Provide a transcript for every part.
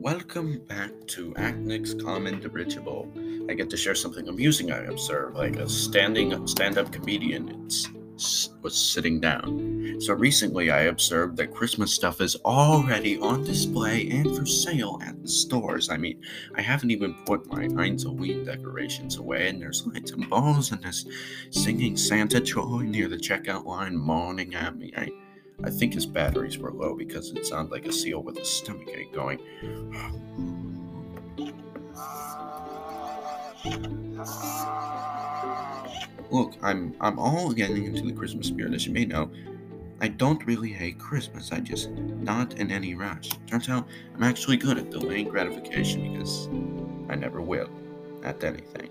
Welcome back to Acnic's Comment Dirigible. I get to share something amusing I observed, like a standing stand-up comedian was sitting down. So recently I observed that Christmas stuff is already on display and for sale at the stores. I mean, I haven't even put my Halloween decorations away, and there's lights and balls and this singing Santa joy near the checkout line moaning at me. I I think his batteries were low because it sounded like a seal with a stomachache going. Look, I'm I'm all getting into the Christmas spirit, as you may know. I don't really hate Christmas. I just not in any rush. Turns out I'm actually good at delaying gratification because I never will at anything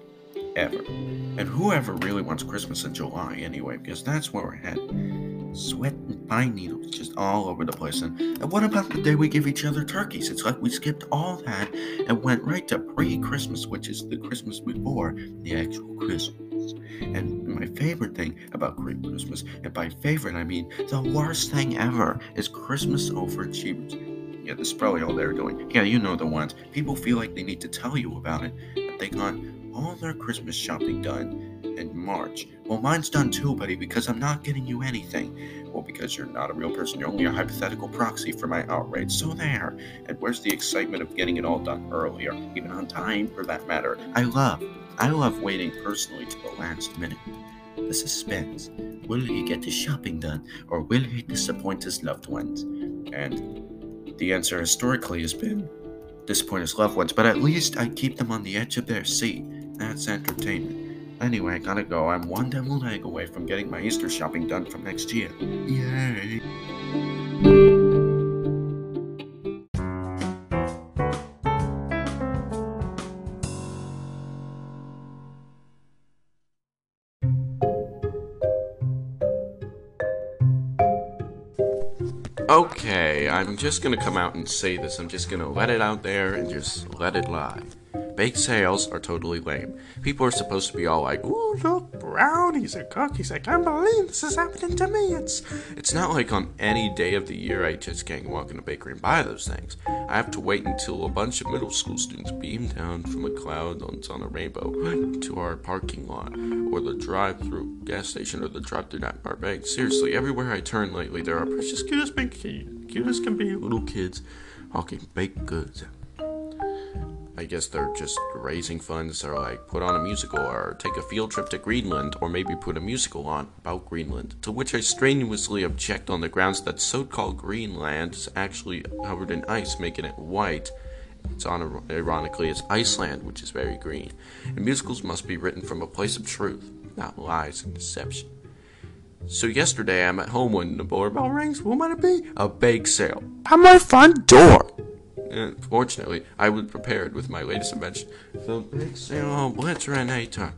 ever. And whoever really wants Christmas in July anyway, because that's where we're headed sweat and pine needles just all over the place. And, and what about the day we give each other turkeys? It's like we skipped all that and went right to pre Christmas, which is the Christmas before the actual Christmas. And my favorite thing about Great Christmas, and by favorite I mean the worst thing ever, is Christmas overachievers. Yeah, this is probably all they're doing. Yeah, you know the ones. People feel like they need to tell you about it, but they got all their Christmas shopping done in March. Well, mine's done too, buddy, because I'm not getting you anything. Well, because you're not a real person, you're only a hypothetical proxy for my outrage. So there. And where's the excitement of getting it all done earlier, even on time for that matter? I love, I love waiting personally to the last minute. The suspense. Will he get his shopping done, or will he disappoint his loved ones? And the answer historically has been disappoint his loved ones, but at least I keep them on the edge of their seat. That's entertainment. Anyway, I gotta go. I'm one devil leg away from getting my Easter shopping done for next year. Yay! Okay, I'm just gonna come out and say this. I'm just gonna let it out there and just let it lie. Bake sales are totally lame. People are supposed to be all like, "Ooh, look, brownies and cookies! I can't believe this is happening to me." It's it's not like on any day of the year I just can't walk in a bakery and buy those things. I have to wait until a bunch of middle school students beam down from a cloud on a rainbow to our parking lot, or the drive-through gas station, or the drive-through at our bank. Seriously, everywhere I turn lately, there are precious cute as cute as can be little kids hawking baked goods. I guess they're just raising funds or like put on a musical or take a field trip to Greenland or maybe put a musical on about Greenland. To which I strenuously object on the grounds that so called Greenland is actually covered in ice, making it white. It's on, ironically, it's Iceland, which is very green. And musicals must be written from a place of truth, not lies and deception. So yesterday I'm at home when the doorbell rings. What might it be? A bake sale at my front door. And fortunately, I was prepared with my latest invention, the big sale Blitzerinator.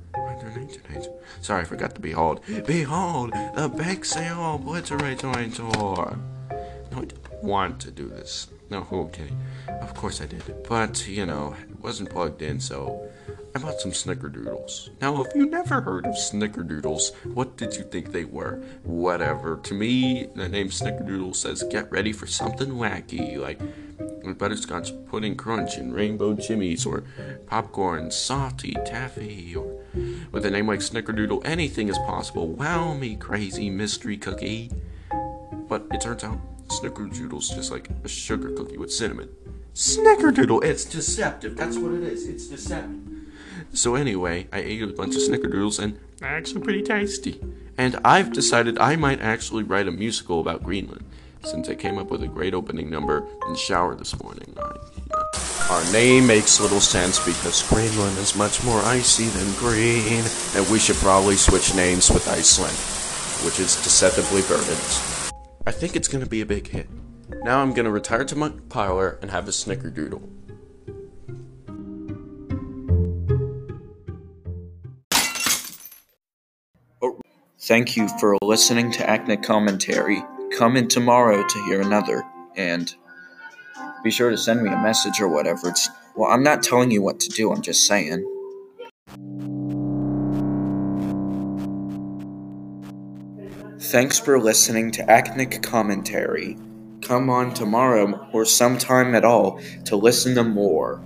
Sorry, I forgot to behold. Behold, the big sale Blitzerinator. No, I didn't want to do this. No, okay. Of course I did. But, you know, it wasn't plugged in, so I bought some snickerdoodles. Now, if you never heard of snickerdoodles, what did you think they were? Whatever. To me, the name snickerdoodle says get ready for something wacky, like butterscotch pudding crunch and rainbow jimmies or popcorn, salty, taffy, or with a name like Snickerdoodle, anything is possible. Wow me crazy mystery cookie. But it turns out Snickerdoodle's just like a sugar cookie with cinnamon. Snickerdoodle, it's deceptive. That's what it is. It's deceptive. So anyway, I ate a bunch of Snickerdoodles and they're actually pretty tasty. And I've decided I might actually write a musical about Greenland since I came up with a great opening number in shower this morning. I, yeah. Our name makes little sense because Greenland is much more icy than green, and we should probably switch names with Iceland, which is deceptively verdant. I think it's to be a big hit. Now I'm gonna retire to my parlor and have a snickerdoodle. Thank you for listening to Acne Commentary. Come in tomorrow to hear another, and be sure to send me a message or whatever. It's well, I'm not telling you what to do. I'm just saying. Thanks for listening to Acnic Commentary. Come on tomorrow or sometime at all to listen to more.